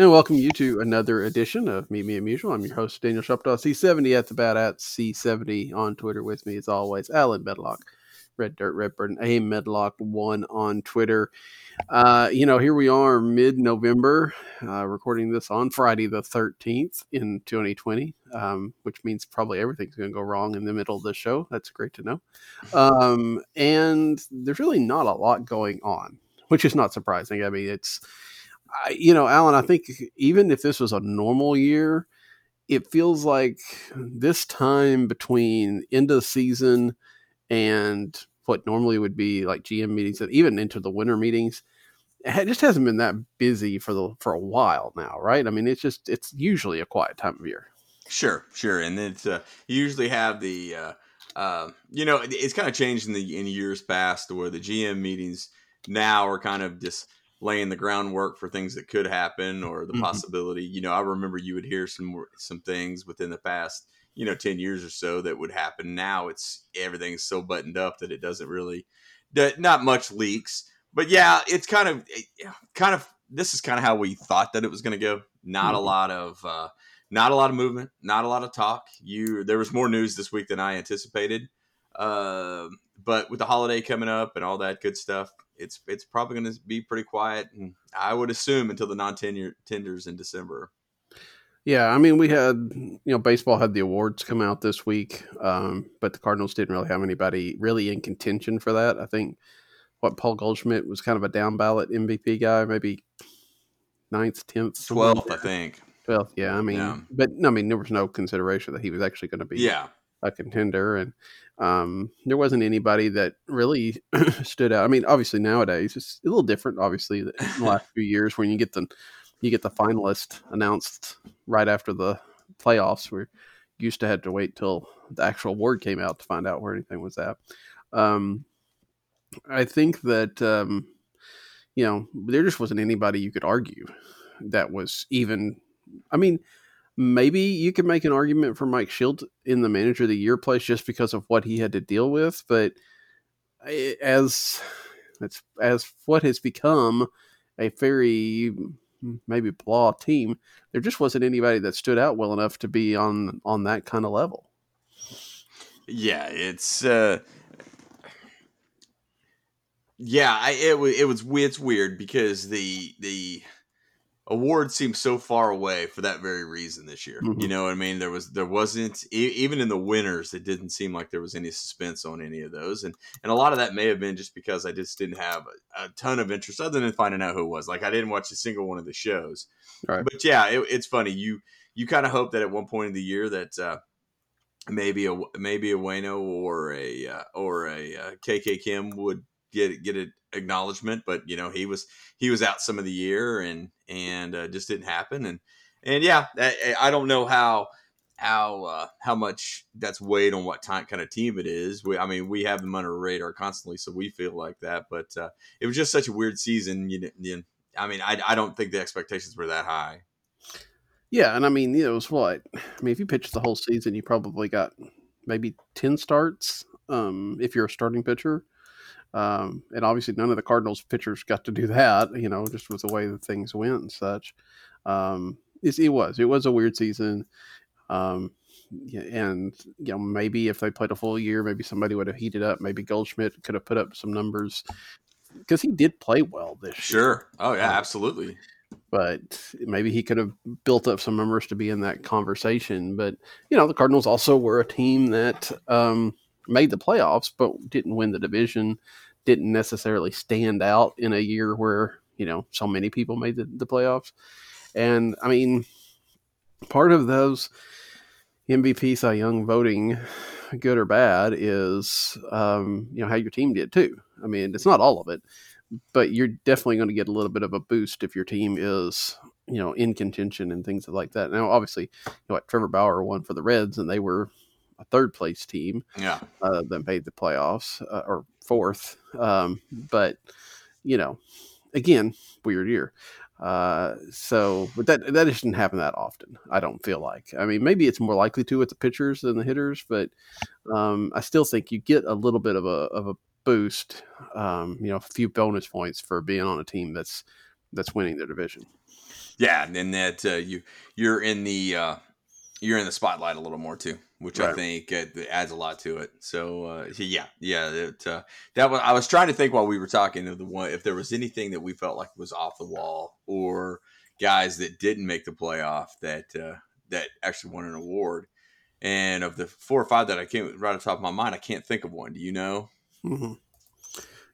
And welcome you to another edition of Meet Me at Musial. I'm your host, Daniel Shoptaw, C70 at the bat at C70 on Twitter with me, as always, Alan Medlock, Red Dirt Redbird, A Medlock1 on Twitter. Uh, you know, here we are mid November, uh, recording this on Friday the 13th in 2020, um, which means probably everything's going to go wrong in the middle of the show. That's great to know. Um, and there's really not a lot going on, which is not surprising. I mean, it's I, you know, Alan, I think even if this was a normal year, it feels like this time between end of the season and what normally would be like GM meetings, and even into the winter meetings, it just hasn't been that busy for the for a while now, right? I mean, it's just it's usually a quiet time of year. Sure, sure, and it's uh, you usually have the uh, uh, you know it's kind of changed in the in years past where the GM meetings now are kind of just laying the groundwork for things that could happen or the Mhm. possibility. You know, I remember you would hear some some things within the past you know ten years or so that would happen. Now it's everything's so buttoned up that it doesn't really that not much leaks. But yeah, it's kind of eh, kind of this is kind of how we thought that it was going to go. Not a Mhm. lot of uh, not a lot of movement, not a lot of talk. You there was more news this week than I anticipated. Uh, but with the holiday coming up and all that good stuff, it's it's probably going to be pretty quiet. And I would assume until the non tenure tenders in December. Yeah, I mean, we had you know baseball had the awards come out this week, um, but the Cardinals didn't really have anybody really in contention for that. I think what Paul Goldschmidt was kind of a down ballot MVP guy, maybe ninth, tenth, Twelfth, I think. Twelfth, yeah. I mean, Yeah. but no, I mean, there was no consideration that he was actually going to be Yeah, a contender, and um, there wasn't anybody that really stood out. I mean, obviously nowadays it's a little different. Obviously, in the last few years when you get the you get the finalist announced right after the playoffs, we used to have to wait till the actual award came out to find out where anything was at. Um, I think that um, you know there just wasn't anybody you could argue that was even. I mean, maybe you could make an argument for Mike Shildt in the manager of the year place just because of what he had to deal with, but as it's as what has become a very maybe blah team, there just wasn't anybody that stood out well enough to be on on that kind of level. yeah. It's uh, yeah. I, it was it was it's weird because the the award seemed so far away for that very reason this year. Mhm. You know what I mean? There was there wasn't e- even in the winners, it didn't seem like there was any suspense on any of those, and and a lot of that may have been just because I just didn't have a, a ton of interest other than finding out who it was. Like I didn't watch a single one of the shows. Right. But yeah, it, it's funny. You you kind of hope that at one point in the year that. Uh, Maybe a maybe a Waino or a uh, or a uh, KK Kim would get get an acknowledgement, but you know he was he was out some of the year and and uh, just didn't happen and and yeah I, I don't know how how uh, how much that's weighed on what time, kind of team it is. We, I mean, we have them under radar constantly, so we feel like that. But uh, it was just such a weird season. You, I mean, I, I don't think the expectations were that high. Yeah, and I mean, you know, it was what? I mean, if you pitched the whole season, you probably got maybe 10 starts um, if you're a starting pitcher. Um, and obviously, none of the Cardinals pitchers got to do that, you know, just with the way that things went and such. Um, it was. It was a weird season. Um, and, you know, maybe if they played a full year, maybe somebody would have heated up. Maybe Goldschmidt could have put up some numbers because he did play well this year. Sure. Oh yeah, Um, absolutely. but maybe he could have built up some numbers to be in that conversation. But you know, the Cardinals also were a team that um, made the playoffs, but didn't win the division. Didn't necessarily stand out in a year where you know so many people made the, the playoffs. And I mean, part of those MVP Cy Young voting, good or bad, is um, you know how your team did too. I mean, it's not all of it, but you're definitely going to get a little bit of a boost if your team is you know in contention and things like that. Now, obviously, you know what Trevor Bauer won for the Reds, and they were a third place team Yeah. uh, that made the playoffs uh, or fourth. Um, but you know, again, weird year. Uh, so, but that that doesn't happen that often. I don't feel like. I mean, maybe it's more likely to with the pitchers than the hitters, but um, I still think you get a little bit of a of a boost. Um, you know, a few bonus points for being on a team that's that's winning their division. Yeah, and that uh, you you're in the uh, you're in the spotlight a little more too, which I think adds a lot to it. So uh, yeah, yeah, it, uh, that was I was trying to think while we were talking of the one if there was anything that we felt like was off the wall or guys that didn't make the playoff that uh, that actually won an award. And of the four or five that I came right off the top of my mind, I can't think of one. Do you know? hmm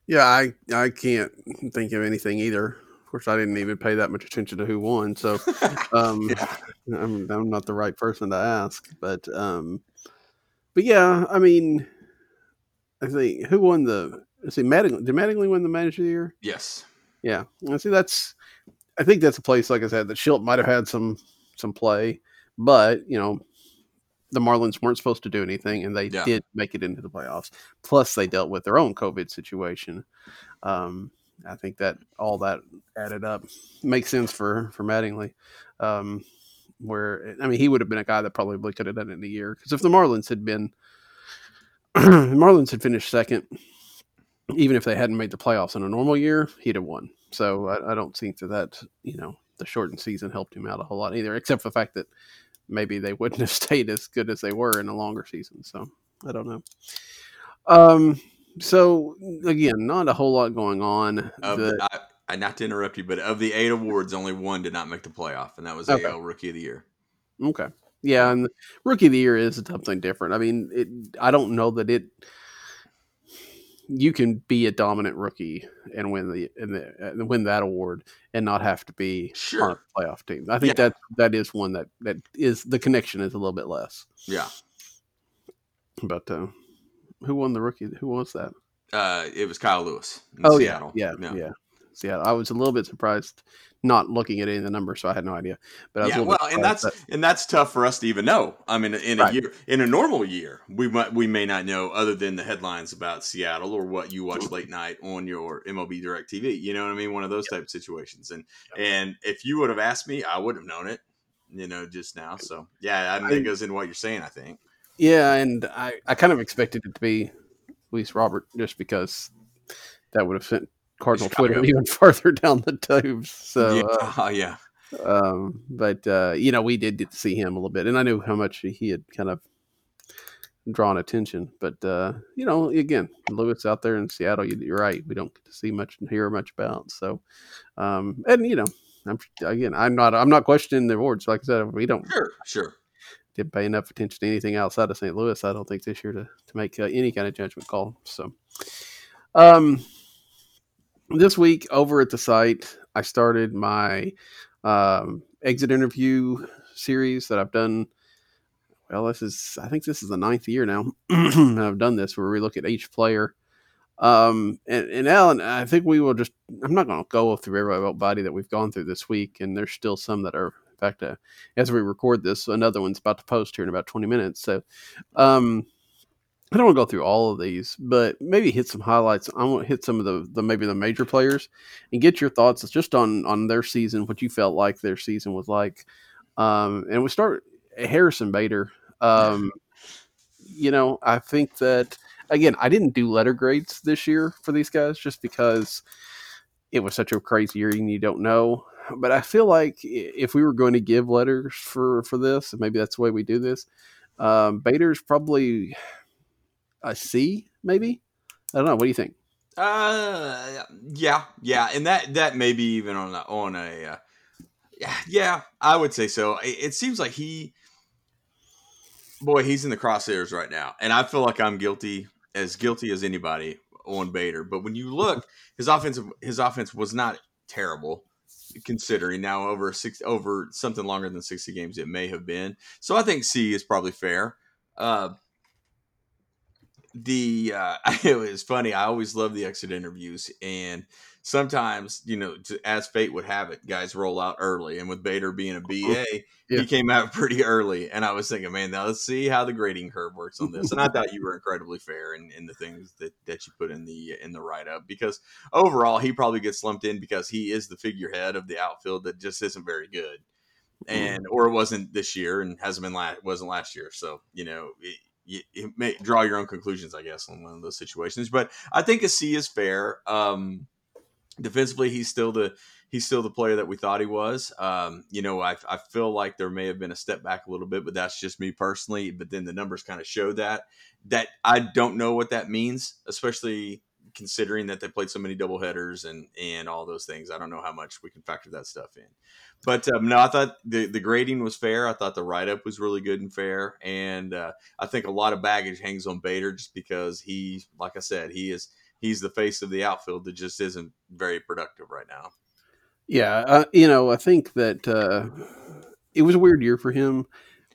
Yeah, I I can't think of anything either. Course, I didn't even pay that much attention to who won, so um, Yeah. I'm I'm not the right person to ask. But um, but yeah, I mean, I think who won the? See, Mattingly, did Mattingly win the manager of the year? Yes. Yeah, I see. That's I think that's a place like I said that Shildt might have had some some play, but you know. The Marlins weren't supposed to do anything, and they Yeah. did make it into the playoffs. Plus, they dealt with their own COVID situation. Um, I think that all that added up makes sense for for Mattingly. Um, where I mean, he would have been a guy that probably could have done it in a year because if the Marlins had been Marlins had finished second, even if they hadn't made the playoffs in a normal year, he'd have won. So I, I don't think that that you know the shortened season helped him out a whole lot either, except for the fact that maybe they wouldn't have stayed as good as they were in a longer season. So I don't know. Um. So again, not a whole lot going on. The- I, I not to interrupt you, but of the eight awards, only one did not make the playoff, and that was Okay. AL Rookie of the Year. Okay. Yeah, and rookie of the year is something different. I mean, it. I don't know that it. You can be a dominant rookie and win the and, the, win that award and not have to be on a playoff team. I think that that is one that that is the connection is a little bit less. Yeah. But uh, who won the rookie? Who was that? Uh, it was Kyle Lewis. In Oh Seattle. yeah, yeah, yeah, Seattle. I was a little bit surprised, not looking at any of the numbers, so I had no idea. But I was Yeah, well, and that's and that's tough for us to even know. I mean, in a Right. year, in a normal year, we might we may not know other than the headlines about Seattle or what you watch late night on your MLB Direct TV. You know what I mean? One of those type of situations. And and if you would have asked me, I would have known it. You know, just now. So yeah, I mean, it goes into what you're saying. I think. Yeah, and I, I kind of expected it to be Luis Robert just because that would have sent Cardinal Chicago. Twitter even farther down the tubes. So, yeah, uh, yeah, um, but uh, you know, we did get to see him a little bit, and I knew how much he had kind of drawn attention. But uh, you know, again, Lewis out there in Seattle, you, you're right. We don't get to see much and hear much about. So, um, and you know, I'm again, I'm not, I'm not questioning the awards. Like I said, we don't sure, sure. Didn't pay enough attention to anything outside of St. Louis. I don't think this year to to make uh, any kind of judgment call. So, um, this week over at the site, I started my um, exit interview series that I've done. Well, this is I think this is the ninth year now I've done this where we look at each player. Um, and, and Alan, I think we will just. I'm not going to go through everybody that we've gone through this week, and there's still some that are. In fact, uh, as we record this, another one's about to post here in about 20 minutes. So, um, I don't want to go through all of these, but maybe hit some highlights. I want to hit some of the, the maybe the major players and get your thoughts just on on their season, what you felt like their season was like. Um, and we start Harrison Bader. Um, you know, I think that again, I didn't do letter grades this year for these guys just because it was such a crazy year and you don't know. But I feel like if we were going to give letters for for this, maybe that's the way we do this, um, Bader's probably a C, maybe. I don't know. What do you think? Uh, yeah, yeah, and that that maybe even on a, on a uh, Yeah, yeah, I would say so. It, it seems like he, boy, he's in the crosshairs right now, and I feel like I'm guilty, as guilty as anybody on Bader. But when you look, his offensive his offense was not terrible considering now over six over something longer than 60 games it may have been. So i think c is probably fair. Uh the uh it was funny i always love the exit interviews and sometimes you know to, as fate would have it guys roll out early and with bader being a ba Yeah. he came out pretty early and i was thinking man now let's see how the grading curve works on this. And i thought you were incredibly fair in, in the things that that you put in the in the write-up because overall he probably gets lumped in because he is the figurehead of the outfield that just isn't very good and or it wasn't this year and hasn't been last wasn't last year. So you know it, you, you may draw your own conclusions i guess on one of those situations. But i think a c is fair um defensively he's still the he's still the player that we thought he was. Um you know i, I feel like there may have been a step back a little bit but that's just me personally. But then the numbers kind of show that that i don't know what that means especially considering that they played so many double headers and and all those things. I don't know how much we can factor that stuff in. But um, no i thought the, the grading was fair. I thought the write-up was really good and fair. And uh, i think a lot of baggage hangs on bader just because he like i said he is he's the face of the outfield that just isn't very productive right now Yeah, uh, you know, I think that uh, it was a weird year for him,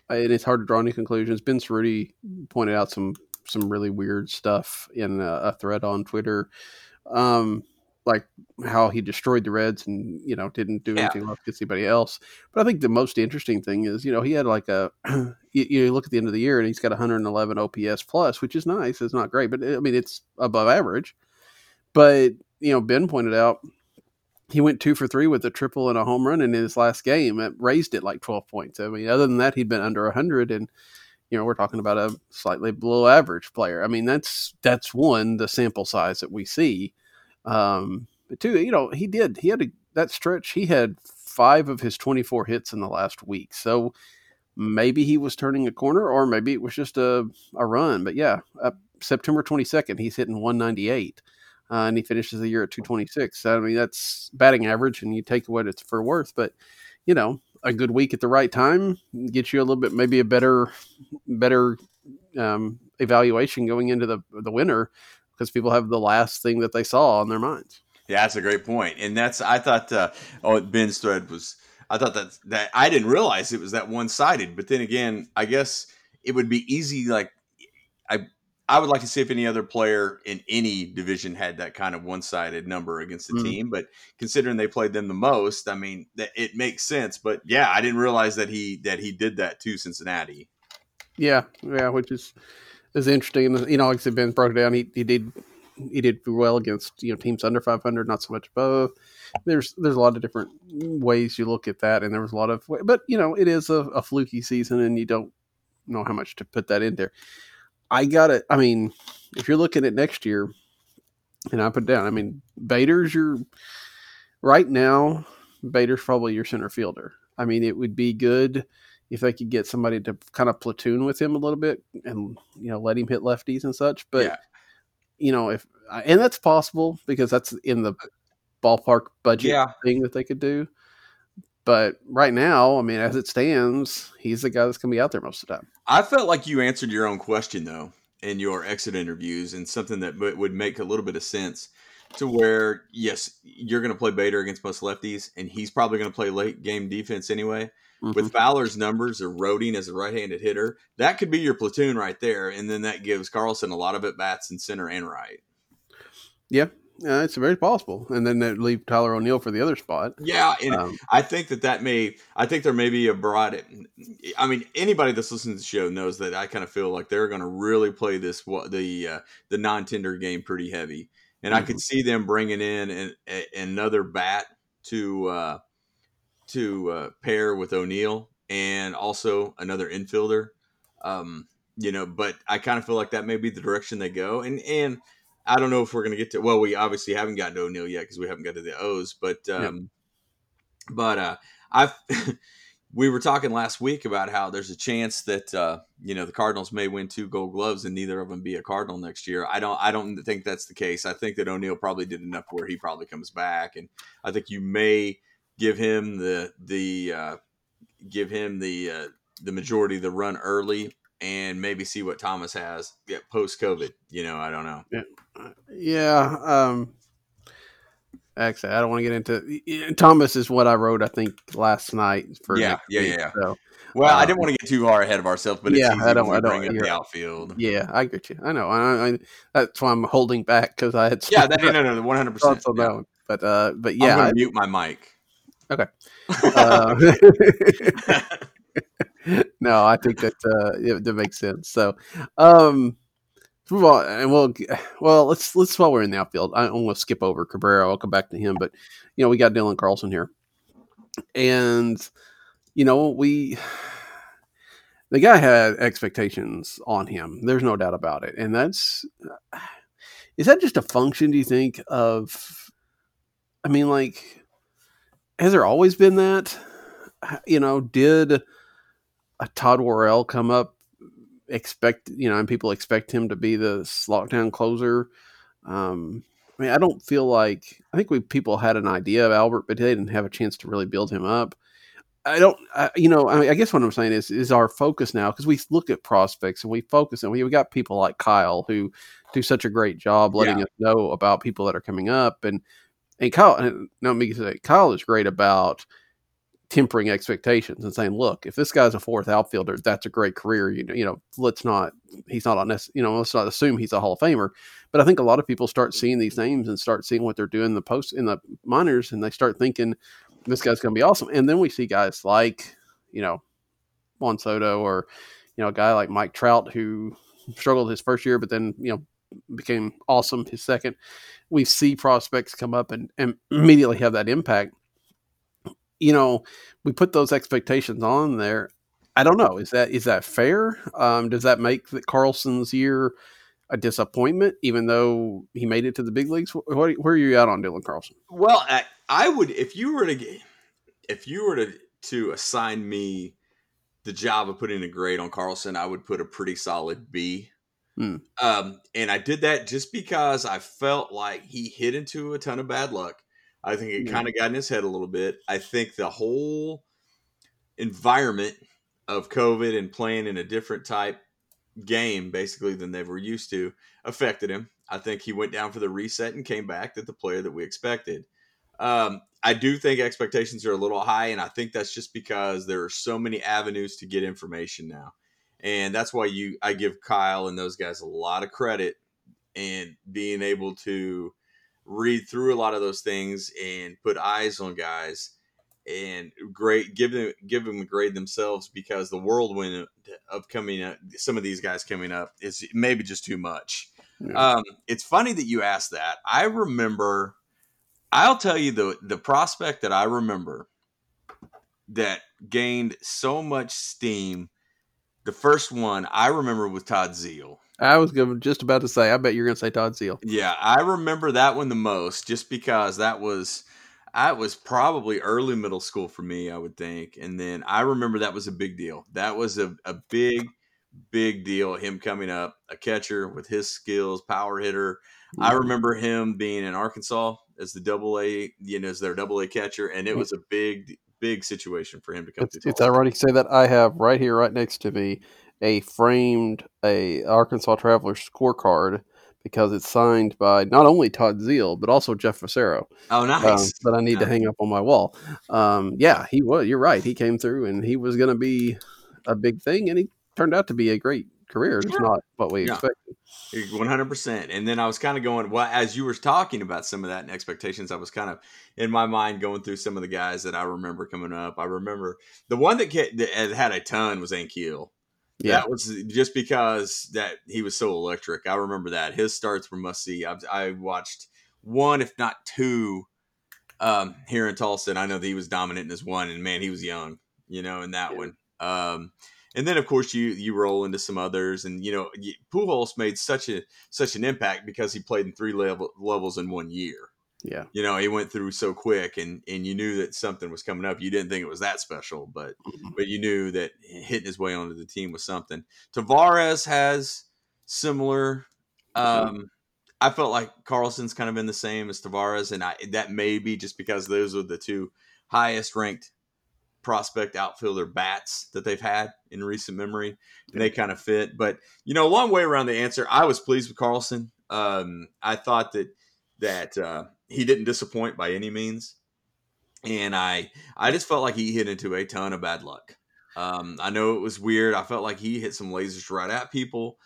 and it's hard to draw any conclusions. Ben Cerruti pointed out some some really weird stuff in a, a thread on Twitter, um, like how he destroyed the Reds and you know didn't do Yeah. anything left against anybody else. But I think the most interesting thing is you know he had like a you, you look at the end of the year and he's got 111 OPS plus, which is nice. It's not great, but I mean it's above average. But you know Ben pointed out he went two for three with a triple and a home run in his last game. It raised it like 12 points. I mean, other than that, he'd been under 100, and you know we're talking about a slightly below average player. I mean, that's that's one the sample size that we see. Um, but two, you know, he did he had a, that stretch. He had five of his 24 hits in the last week, so maybe he was turning a corner, or maybe it was just a a run. But yeah, uh, September 22nd, he's hitting 198 uh, and he finishes the year at 226. I mean, that's batting average, and you take what it's for worth. But you know, a good week at the right time gets you a little bit, maybe a better, better um, evaluation going into the the winter because people have the last thing that they saw on their minds. Yeah, that's a great point, and that's I thought. Uh, oh, Ben's thread was. I thought that that I didn't realize it was that one sided, but then again, I guess it would be easy. Like I, I would like to see if any other player in any division had that kind of one sided number against the Mhm. team. But considering they played them the most, I mean, that it makes sense. But yeah, I didn't realize that he that he did that to Cincinnati. Yeah, yeah, which is is interesting. You know, like Ben broke it down. He he did he did well against you know teams under 500, not so much above. There's there's a lot of different ways you look at that, and there was a lot of, but you know, it is a, a fluky season, and you don't know how much to put that in there. I got it. I mean, if you're looking at next year, and I put down, I mean, Bader's your right now. Bader's probably your center fielder. I mean, it would be good if they could get somebody to kind of platoon with him a little bit and you know let him hit lefties and such. But Yeah. you know, if and that's possible because that's in the ballpark budget Yeah. thing that they could do. But right now, I mean, as it stands, he's the guy that's going to be out there most of the time. I felt like you answered your own question though in your exit interviews, and something that would make a little bit of sense. To where yes, you're going to play Bader against most lefties, and he's probably going to play late game defense anyway. Mhm. With Fowler's numbers eroding as a right-handed hitter, that could be your platoon right there, and then that gives Carlson a lot of at bats in center and right. yeah, uh, it's very possible. And then they leave Tyler O'Neill for the other spot. Yeah, and Um, I think that that may. I think there may be a broad. I mean, anybody that's listening to the show knows that I kind of feel like they're going to really play this what the uh, the non tender game pretty heavy, and I could see them bringing in an, a, another bat to uh, to uh, pair with O'Neill, and also another infielder. Um, you know, but I kind of feel like that may be the direction they go, and and I don't know if we're going to get to. Well, we obviously haven't gotten to O'Neill yet because we haven't got to the O's, but um, but uh, I've we were talking last week about how there's a chance that uh, you know the Cardinals may win two Gold Gloves and neither of them be a Cardinal next year. I don't I don't think that's the case. I think that O'Neill probably did enough where he probably comes back, and I think you may give him the the uh, give him the uh, the majority of the run early, and maybe see what Thomas has get post COVID. You know, I don't know. Yeah. Um, actually, I don't want to get into Thomas. Is what I wrote. I think last night for Yeah, yeah, week, yeah. So Well, I Um, didn't want to get too far ahead of ourselves, but it's yeah, easy I don't- I don't- bring up the outfield. yeah, I get you. I know. I, I, that's why I'm holding back because I had Yeah, that, no, no, no, one hundred percent. on that one. But uh, but Yeah, yeah, I'm I- mute my mic. Okay. uh, no, I think that uh, it, that makes sense. So, um, move on, and we'll well let's let's while we're in the outfield, I'm going to skip over Cabrera. I'll come back to him, but you know we got Dylan Carlson here, and you know we the guy had expectations on him. There's no doubt about it, and that's is that just a function? Do you think of? I mean, like has there always been that? You know, did a Todd Worrell come up expect you know, and people expect him to be the lockdown closer? Um, I mean, I don't feel like I think we people had an idea of Albert, but they didn't have a chance to really build him up. I don't, I, you know, I, mean, I guess what I'm saying is, is our focus now because we look at prospects and we focus and we, we got people like Kyle who do such a great job letting Yeah. us know about people that are coming up and and Kyle, no, me say Kyle is great about tempering expectations and saying, look, if this guy's a fourth outfielder, that's a great career. You know, you know, let's not, he's not on you know, let's not assume he's a Hall of Famer. But I think a lot of people start seeing these names and start seeing what they're doing in the post in the minors, and they start thinking this guy's going to be awesome. And then we see guys like, you know, Juan Soto or, you know, a guy like Mike Trout who struggled his first year, but then, you know, became awesome his second. We see prospects come up and, and immediately have that impact. You know, we put those expectations on there. I don't know. Is that is that fair? Um, does that make the Carlson's year a disappointment, even though he made it to the big leagues? What, where are you at on Dylan Carlson? Well, I, I would if you were to if you were to to assign me the job of putting a grade on Carlson, I would put a pretty solid B. Hmm. Um, and I did that just because I felt like he hit into a ton of bad luck. I think it Yeah. kind of got in his head a little bit. I think the whole environment of COVID and playing in a different type game, basically, than they were used to, affected him. I think he went down for the reset and came back to the player that we expected. Um, I do think expectations are a little high, and I think that's just because there are so many avenues to get information now, and that's why you I give Kyle and those guys a lot of credit and being able to read through a lot of those things and put eyes on guys and great give them give them a grade themselves because the whirlwind of coming up some of these guys coming up is maybe just too much Yeah. um, it's funny that you asked that. I remember. I'll tell you the the prospect that I remember that gained so much steam. The first one I remember was Todd Zeile. I was just about to say. I bet you're going to say Todd Zeile. Yeah, I remember that one the most, just because that was that was probably early middle school for me, I would think. And then I remember that was a big deal. That was a, a big, big deal. Him coming up, a catcher with his skills, power hitter. I mm-hmm. remember him being in Arkansas as the double A, you know, as their double A catcher, and it mm-hmm. was a big, big situation for him to come It's, to. it's ironic to say that I have right here, right next to me, a framed a Arkansas Traveler scorecard because it's signed by not only Todd Zeile but also Jeff Fassero. Oh, Um, nice. that I need to hang up on my wall. Um, yeah, he was. You're right. He came through and he was going to be a big thing, and he turned out to be a great career. It's Yeah. not what we Yeah. expected. One hundred percent. And then I was kind of going well as you were talking about some of that and expectations. I was kind of in my mind going through some of the guys that I remember coming up. I remember the one that, ca- that had- had a ton was Ankiel. Yeah, That was just because that he was so electric. I remember that his starts were must see. I, I watched one, if not two, um, here in Tulsa. And I know that he was dominant in this one, and man, he was young, you know, in that Yeah. one. Um, and then of course you you roll into some others, and you know Pujols made such a such an impact because he played in three level, levels in one year. yeah, You know, he went through so quick, and and you knew that something was coming up. You didn't think it was that special, but Mhm. but you knew that hitting his way onto the team was something. Taveras has similar. Um, I felt like Carlson's kind of been the same as Taveras, and I that may be just because those are the two highest ranked prospect outfielder bats that they've had in recent memory. And they kind of fit. But, you know, a long way around the answer. I was pleased with Carlson. Um, I thought that that uh, he didn't disappoint by any means. And I I just felt like he hit into a ton of bad luck. Um, I know it was weird. I felt like he hit some lasers right at people.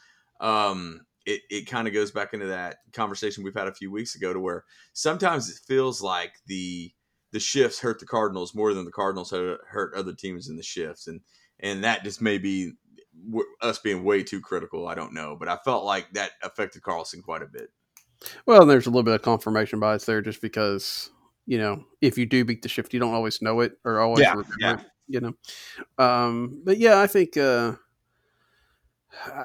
Um, it, it kind of goes back into that conversation we've had a few weeks ago to where sometimes it feels like the the shifts hurt the Cardinals more than the Cardinals hurt other teams in the shifts, and and that just may be us being way too critical. I don't know, but I felt like that affected Carlson quite a bit. Well, there's a little bit of confirmation bias there, just because you know if you do beat the shift, you don't always know it or always yeah, remember yeah. you know. Um, but yeah, I think uh,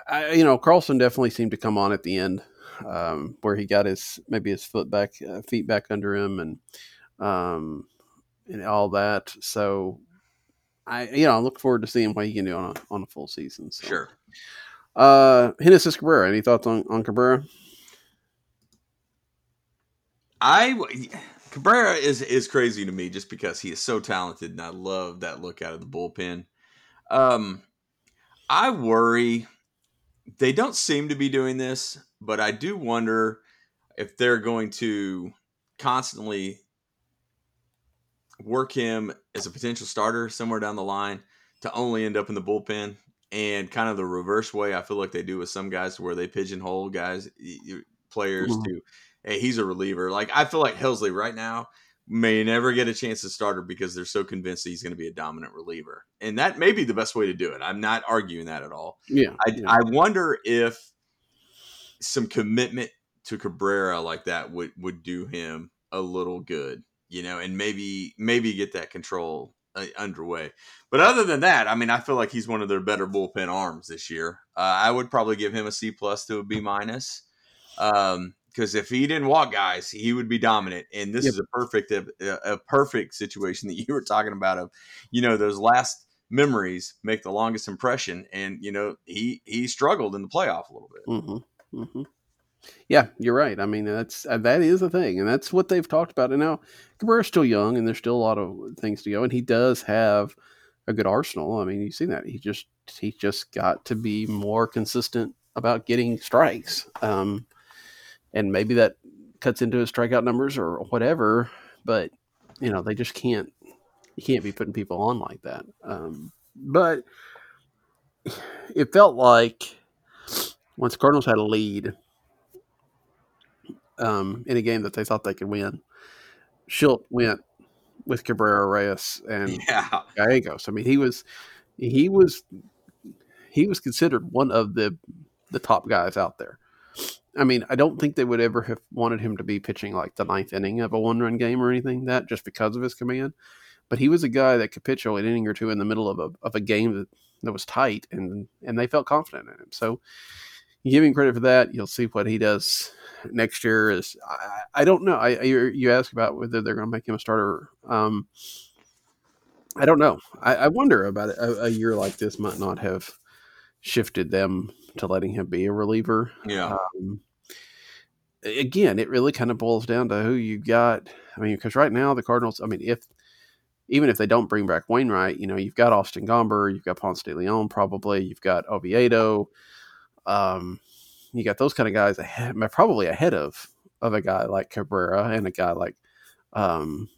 I, you know Carlson definitely seemed to come on at the end, um, where he got his maybe his foot back, uh, feet back under him, and um, and all that. So I, you know, I look forward to seeing what he can do on a on a full season. So. Sure. Uh, Genesis Cabrera. Any thoughts on on Cabrera? I Cabrera is is crazy to me just because he is so talented, and I love that look out of the bullpen. Um, I worry they don't seem to be doing this, but I do wonder if they're going to constantly work him as a potential starter somewhere down the line to only end up in the bullpen. And kind of the reverse way I feel like they do with some guys where they pigeonhole guys players mm-hmm. to hey he's a reliever. Like I feel like Helsley right now may never get a chance to starter because they're so convinced that he's going to be a dominant reliever. And that may be the best way to do it. I'm not arguing that at all. Yeah I, yeah. I wonder if some commitment to Cabrera like that would would do him a little good you know, and maybe maybe get that control uh, underway. But other than that, I mean, I feel like he's one of their better bullpen arms this year. Uh, I would probably give him a C plus to a B minus. Um, because if he didn't walk guys, he would be dominant. And this yep. is a perfect a, a, perfect situation that you were talking about of, you know, those last memories make the longest impression. And you know, he he struggled in the playoff a little bit. Mm-hmm. Mm-hmm. Yeah, you're right. I mean, that's uh, that is a thing, and that's what they've talked about. And now Cabrera's still young, and there's still a lot of things to go, and he does have a good arsenal. I mean, you've seen that. He just he just got to be more consistent about getting strikes, um, and maybe that cuts into his strikeout numbers or whatever. But you know, they just can't you can't be putting people on like that. Um, but it felt like once Cardinals had a lead um, in a game that they thought they could win. Shildt went with Cabrera Reyes and yeah. Gallegos. I mean, he was he was he was considered one of the the top guys out there. I mean, I don't think they would ever have wanted him to be pitching like the ninth inning of a one run game or anything that just because of his command. But he was a guy that could pitch an inning or two in the middle of a of a game that, that was tight and and they felt confident in him. So give him credit for that. You'll see what he does next year. Is I, I don't know. I you, you ask about whether they're going to make him a starter. Um, I don't know. I, I wonder about it. A, a, year like this might not have shifted them to letting him be a reliever. Yeah. Um, again, it really kind of boils down to who you got. I mean, because right now the Cardinals. I mean, if even if they don't bring back Wainwright, you know, you've got Austin Gomber, you've got Ponce de Leon, probably, you've got Oviedo. Um, you got those kind of guys ahead, probably ahead of of a guy like Cabrera and a guy like um,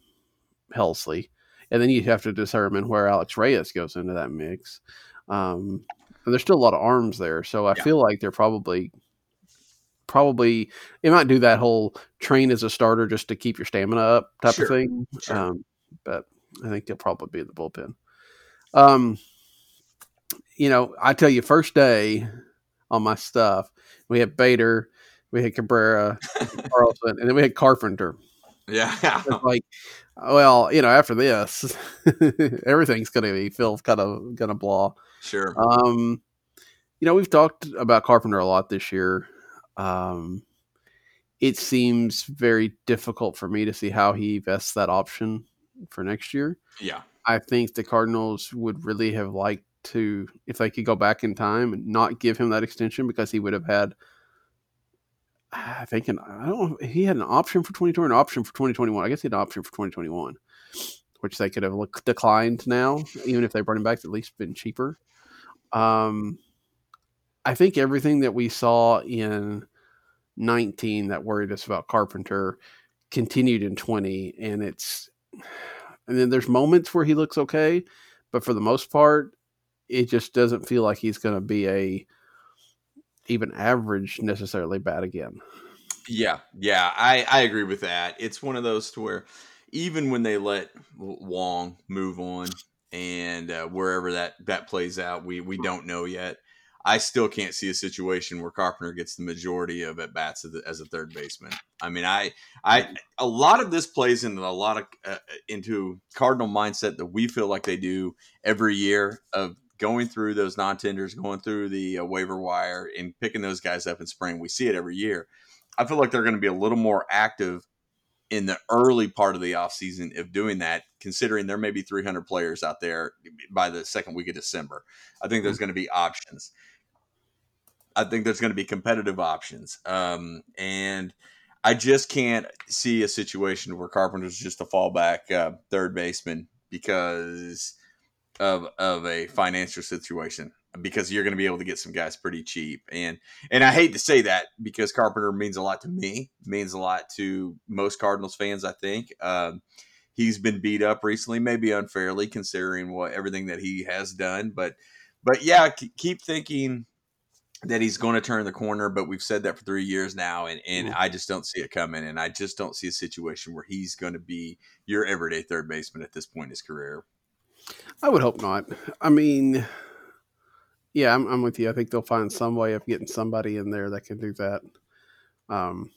Helsley, and then you have to determine where Alex Reyes goes into that mix. Um, and there's still a lot of arms there, so I yeah. feel like they're probably probably it might do that whole train as a starter just to keep your stamina up type sure. of thing. Sure. Um, but I think they'll probably be in the bullpen. Um, you know, I tell you, first day on my stuff, we had Bader, we had Cabrera, Carlson, and then we had Carpenter. Yeah. like, well, you know, after this, everything's going to be feel kind of going to blah. Sure. Um, you know, we've talked about Carpenter a lot this year. Um, it seems very difficult for me to see how he vests that option for next year. Yeah. I think the Cardinals would really have liked to if they could go back in time and not give him that extension because he would have had I think an, I don't know he had an option for 2020 an option for 2021. I guess he had an option for 2021 which they could have look, declined now, even if they brought him back, at least been cheaper. Um, I think everything that we saw in 19 that worried us about Carpenter continued in 20, and it's and then there's moments where he looks okay, but for the most part, it just doesn't feel like he's going to be a even average necessarily bad again. Yeah, yeah, I I agree with that. It's one of those to where even when they let Wong move on and uh, wherever that that plays out, we we don't know yet. I still can't see a situation where Carpenter gets the majority of at bats as, as a third baseman. I mean, I, I, a lot of this plays into a lot of uh, into Cardinal mindset that we feel like they do every year of going through those non tenders, going through the uh, waiver wire, and picking those guys up in spring. We see it every year. I feel like they're going to be a little more active in the early part of the offseason of doing that, considering there may be 300 players out there by the second week of December. I think there's mm-hmm. going to be options. I think there's going to be competitive options. Um, and I just can't see a situation where Carpenter's just a fallback uh, third baseman because of of a financial situation. Because you're going to be able to get some guys pretty cheap, and and I hate to say that because Carpenter means a lot to me, means a lot to most Cardinals fans. I think um, he's been beat up recently, maybe unfairly considering what everything that he has done, but but yeah, keep thinking that he's going to turn the corner, but we've said that for three years now, and, and mm-hmm. I just don't see it coming. And I just don't see a situation where he's going to be your everyday third baseman at this point in his career. I would hope not. I mean, yeah, I'm, I'm with you. I think they'll find some way of getting somebody in there that can do that. Um,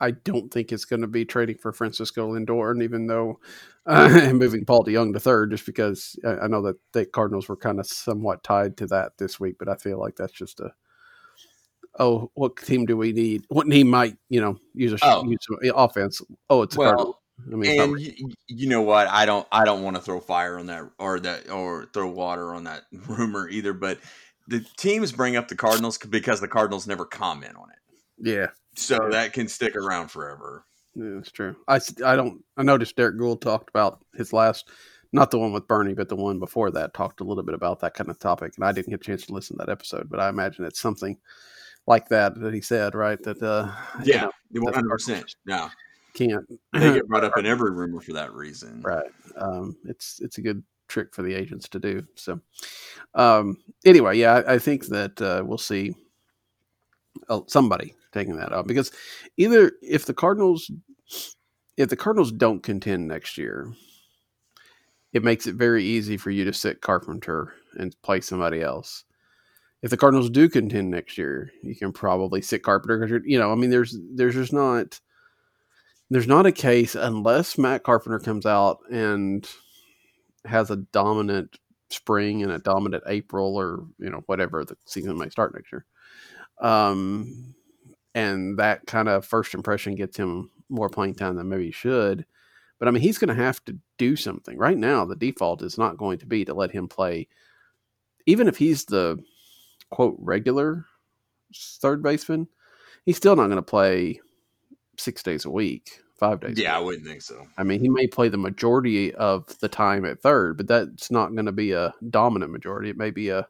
I don't think it's going to be trading for Francisco Lindor, and even though uh, and moving Paul DeJong to third, just because I, know that the Cardinals were kind of somewhat tied to that this week, but I feel like that's just a oh, what team do we need? What team might you know use a oh. use offense? Oh, it's a well. I mean, and you, you, know what? I don't I don't want to throw fire on that or that or throw water on that rumor either, but the teams bring up the Cardinals because the Cardinals never comment on it. Yeah, so that can stick around forever. Yeah, that's true. I, I don't. I noticed Derrick Goold talked about his last, not the one with Bernie, but the one before that talked a little bit about that kind of topic, and I didn't get a chance to listen to that episode, but I imagine it's something like that that he said, right? That uh, yeah, one hundred percent. Yeah, can't they get brought up in every rumor for that reason, right? Um, it's it's a good trick for the agents to do. So, um, anyway, yeah, I, I think that uh, we'll see uh, somebody taking that out because either if the Cardinals if the Cardinals don't contend next year, it makes it very easy for you to sit Carpenter and play somebody else. If the Cardinals do contend next year, you can probably sit Carpenter because you know, I mean, there's there's just not there's not a case unless Matt Carpenter comes out and has a dominant spring and a dominant April or you know whatever the season may start next year. Um, and that kind of first impression gets him more playing time than maybe he should. But I mean, he's going to have to do something. Right now, the default is not going to be to let him play, even if he's the quote regular third baseman. He's still not going to play six days a week, five days. Yeah, I wouldn't think so. I mean, he may play the majority of the time at third, but that's not going to be a dominant majority. It may be a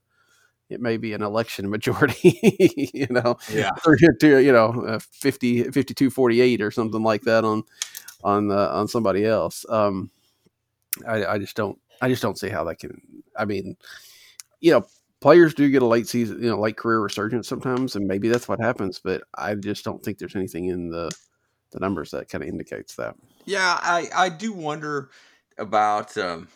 it may be an election majority, you know, yeah, or to, you know, uh, 50, 52, 48 or something like that on, on, uh, on somebody else. Um, I, I just don't, I just don't see how that can, I mean, you know, players do get a late season, you know, late career resurgence sometimes, and maybe that's what happens, but I just don't think there's anything in the, the numbers that kind of indicates that. Yeah. I, I do wonder about, um,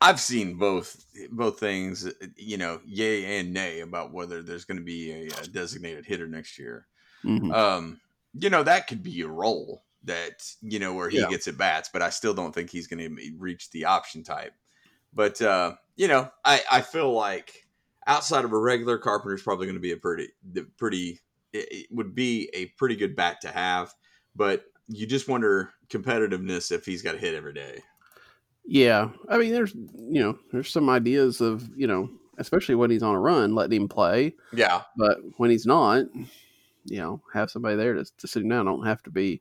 I've seen both both things, you know, yay and nay about whether there's going to be a, a, designated hitter next year. Mm-hmm. Um, you know, that could be a role that you know where he yeah. gets at bats, but I still don't think he's going to reach the option type. But uh, you know, I I feel like outside of a regular Carpenter is probably going to be a pretty pretty it would be a pretty good bat to have, but you just wonder competitiveness if he's got to hit every day. Yeah, I mean, there's you know, there's some ideas of you know, especially when he's on a run, letting him play. Yeah, but when he's not, you know, have somebody there to, to sit him down. Don't have to be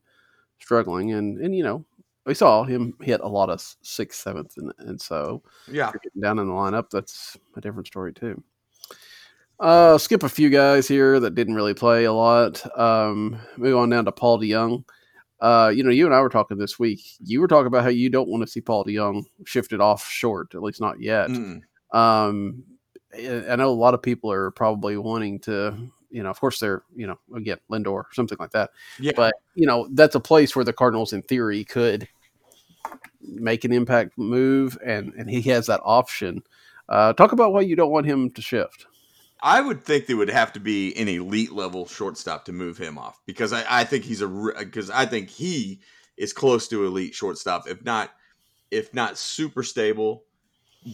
struggling, and and you know, we saw him hit a lot of sixth, seventh, and, and so Yeah. down in the lineup, that's a different story too. Uh, skip a few guys here that didn't really play a lot. Um, move on down to Paul DeJong. Uh, you know, you and I were talking this week. You were talking about how you don't want to see Paul DeJong shifted off short, at least not yet. Mm. Um, I know a lot of people are probably wanting to, you know, of course they're, you know, again, Lindor, something like that. Yeah. But, you know, that's a place where the Cardinals, in theory, could make an impact move, and, and he has that option. Uh, talk about why you don't want him to shift. I would think there would have to be an elite level shortstop to move him off because I, I think he's a because I think he is close to elite shortstop, if not if not super stable,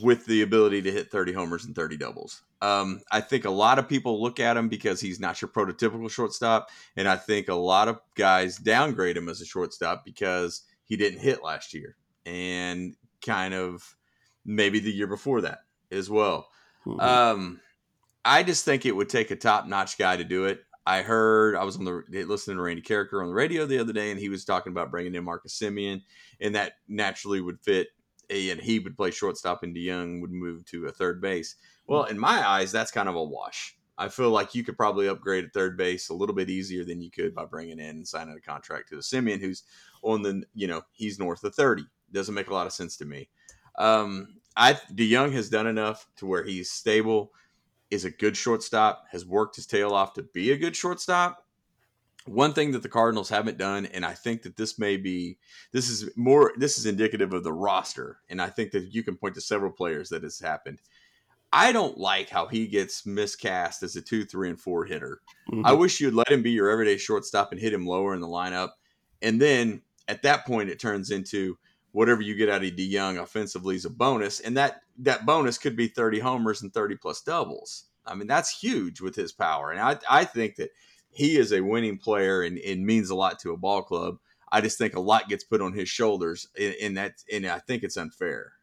with the ability to hit 30 homers and 30 doubles. Um, I think a lot of people look at him because he's not your prototypical shortstop, and I think a lot of guys downgrade him as a shortstop because he didn't hit last year and kind of maybe the year before that as well. Mhm. Um, I just think it would take a top notch guy to do it. I heard I was on the listening to Randy Karraker on the radio the other day, and he was talking about bringing in Marcus Semien, and that naturally would fit. And he would play shortstop, and DeJong would move to a third base. Well, in my eyes, that's kind of a wash. I feel like you could probably upgrade at third base a little bit easier than you could by bringing in and signing a contract to the Simeon, who's on the you know he's north of thirty. Doesn't make a lot of sense to me. Um, I DeJong has done enough to where he's stable is a good shortstop, has worked his tail off to be a good shortstop. One thing that the Cardinals haven't done, and I think that this may be this is more this is indicative of the roster, and I think that you can point to several players that has happened. I don't like how he gets miscast as a two, three, and four hitter. Mhm. I wish you'd let him be your everyday shortstop and hit him lower in the lineup. And then at that point, it turns into whatever you get out of DeJong offensively is a bonus, and that that bonus could be 30 homers and 30 plus doubles. I mean, that's huge with his power, and I I think that he is a winning player and, and means a lot to a ball club. I just think a lot gets put on his shoulders, and that and I think it's unfair.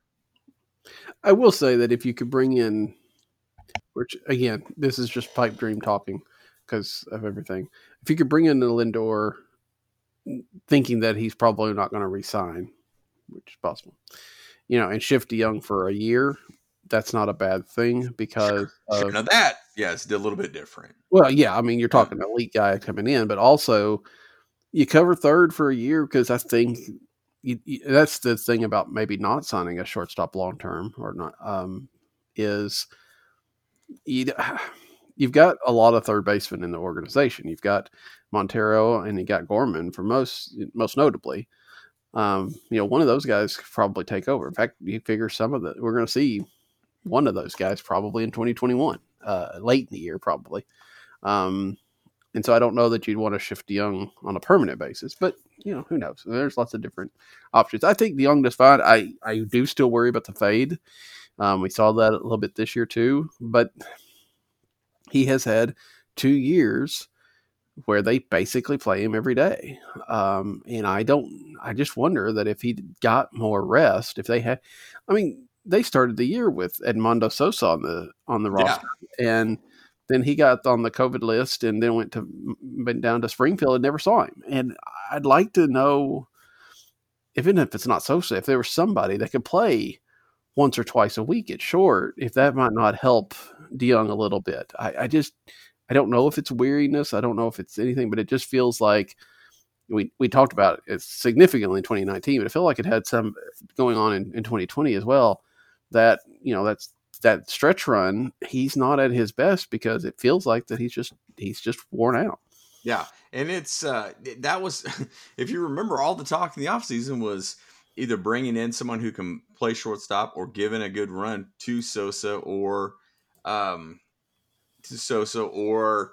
I will say that if you could bring in, which again, this is just pipe dream talking because of everything. If you could bring in the Lindor, thinking that he's probably not going to resign, which is possible, you know, and shift to Young for a year, that's not a bad thing because Sure, of, now that yeah, it's a little bit different. well, yeah, I mean, you're talking elite guy coming in, but also you cover third for a year because I think you, you, that's the thing about maybe not signing a shortstop long term or not um, is you, you've got a lot of third basemen in the organization. You've got Montero and you got Gorman for most most notably. Um, you know, one of those guys could probably take over. In fact, you figure some of the we're going to see one of those guys probably in 2021, uh, late in the year probably. Um, and so I don't know that you'd want to shift Young on a permanent basis, but you know, who knows? There's lots of different options. I think Young does fine. I, I do still worry about the fade. Um, we saw that a little bit this year too, but he has had two years where they basically play him every day. Um, and I don't, I just wonder that if he got more rest, if they had, I mean, they started the year with Edmundo Sosa on the, on the Yeah. roster and then he got on the COVID list and then went to, went down to Springfield and never saw him. And I'd like to know, even if it's not Sosa, if there was somebody that could play once or twice a week at short, if that might not help DeJong a little bit. I, I just I don't know if it's weariness. I don't know if it's anything, but it just feels like we we talked about it significantly in 2019, but I feel like it had some going on in, in 2020 as well. That you know that's that stretch run, he's not at his best because it feels like that he's just he's just worn out. Yeah, and it's uh that was if you remember all the talk in the offseason was either bringing in someone who can play shortstop or giving a good run to Sosa or um to Sosa or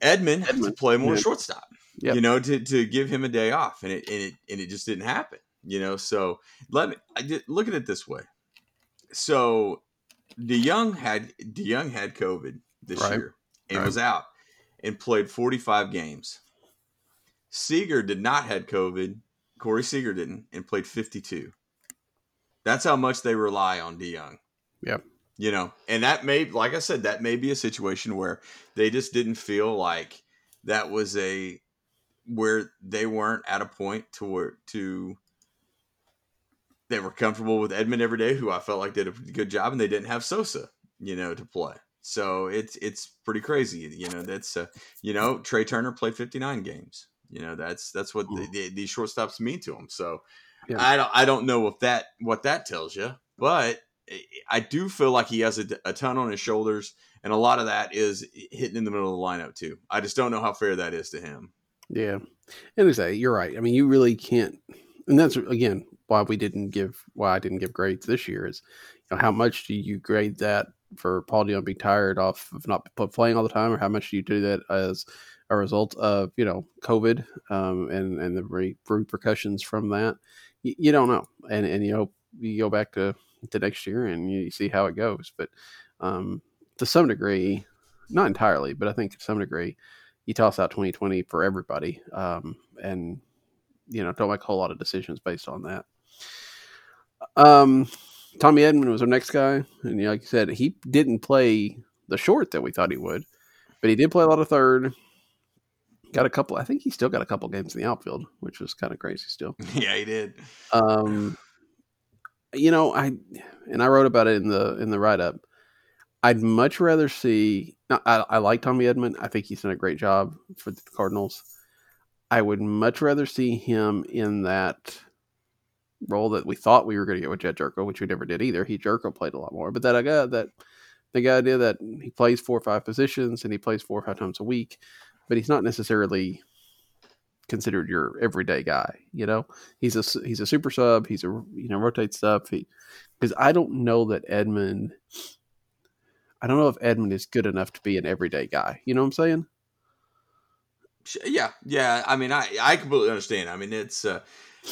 Edman, to play more yeah. shortstop. Yep. You know, to, to give him a day off, and it and it and it just didn't happen. You know, so let me I did, look at it this way. So, DeJong had DeJong had COVID this Right. year and Right. was out and played 45 games. Seager did not had COVID. Corey Seager didn't and played 52. That's how much they rely on DeJong. Yep. You know, and that may, like I said, that may be a situation where they just didn't feel like that was a where they weren't at a point to where to they were comfortable with Edman every day, who I felt like did a good job, and they didn't have Sosa, you know, to play. So it's it's pretty crazy, you know. That's uh, you know Trea Turner played 59 games. You know that's that's what the, the, these shortstops mean to him. So yeah. I don't I don't know if that what that tells you, but I do feel like he has a, a, ton on his shoulders, and a lot of that is hitting in the middle of the lineup too. I just don't know how fair that is to him. Yeah, and exactly, you're right. I mean, you really can't, and that's again why we didn't give why I didn't give grades this year is, you know, how much do you grade that for Paul DeJong being tired off of not playing all the time, or how much do you do that as a result of you know COVID um, and and the repercussions from that? You, you, don't know, and and you know you go back to the next year and you see how it goes, but um, to some degree, not entirely, but I think to some degree, you toss out 2020 for everybody, um, and you know don't make a whole lot of decisions based on that. Um, Tommy Edman was our next guy, and like you said, he didn't play the short that we thought he would, but he did play a lot of third. Got a couple. I think he still got a couple games in the outfield, which was kind of crazy. Still, yeah, he did. Um, you know, I and I wrote about it in the in the write up. I'd much rather see. I, I like Tommy Edman. I think he's done a great job for the Cardinals. I would much rather see him in that role that we thought we were going to get with Jedd Gyorko, which we never did either. He Jerko played a lot more, but that I got that the idea that he plays four or five positions and he plays four or five times a week, but he's not necessarily considered your everyday guy. You know, he's a he's a super sub. He's a you know rotate stuff. He because I don't know that Edman. I don't know if Edman is good enough to be an everyday guy. You know what I'm saying? Yeah, yeah. I mean, I I completely understand. I mean, it's uh,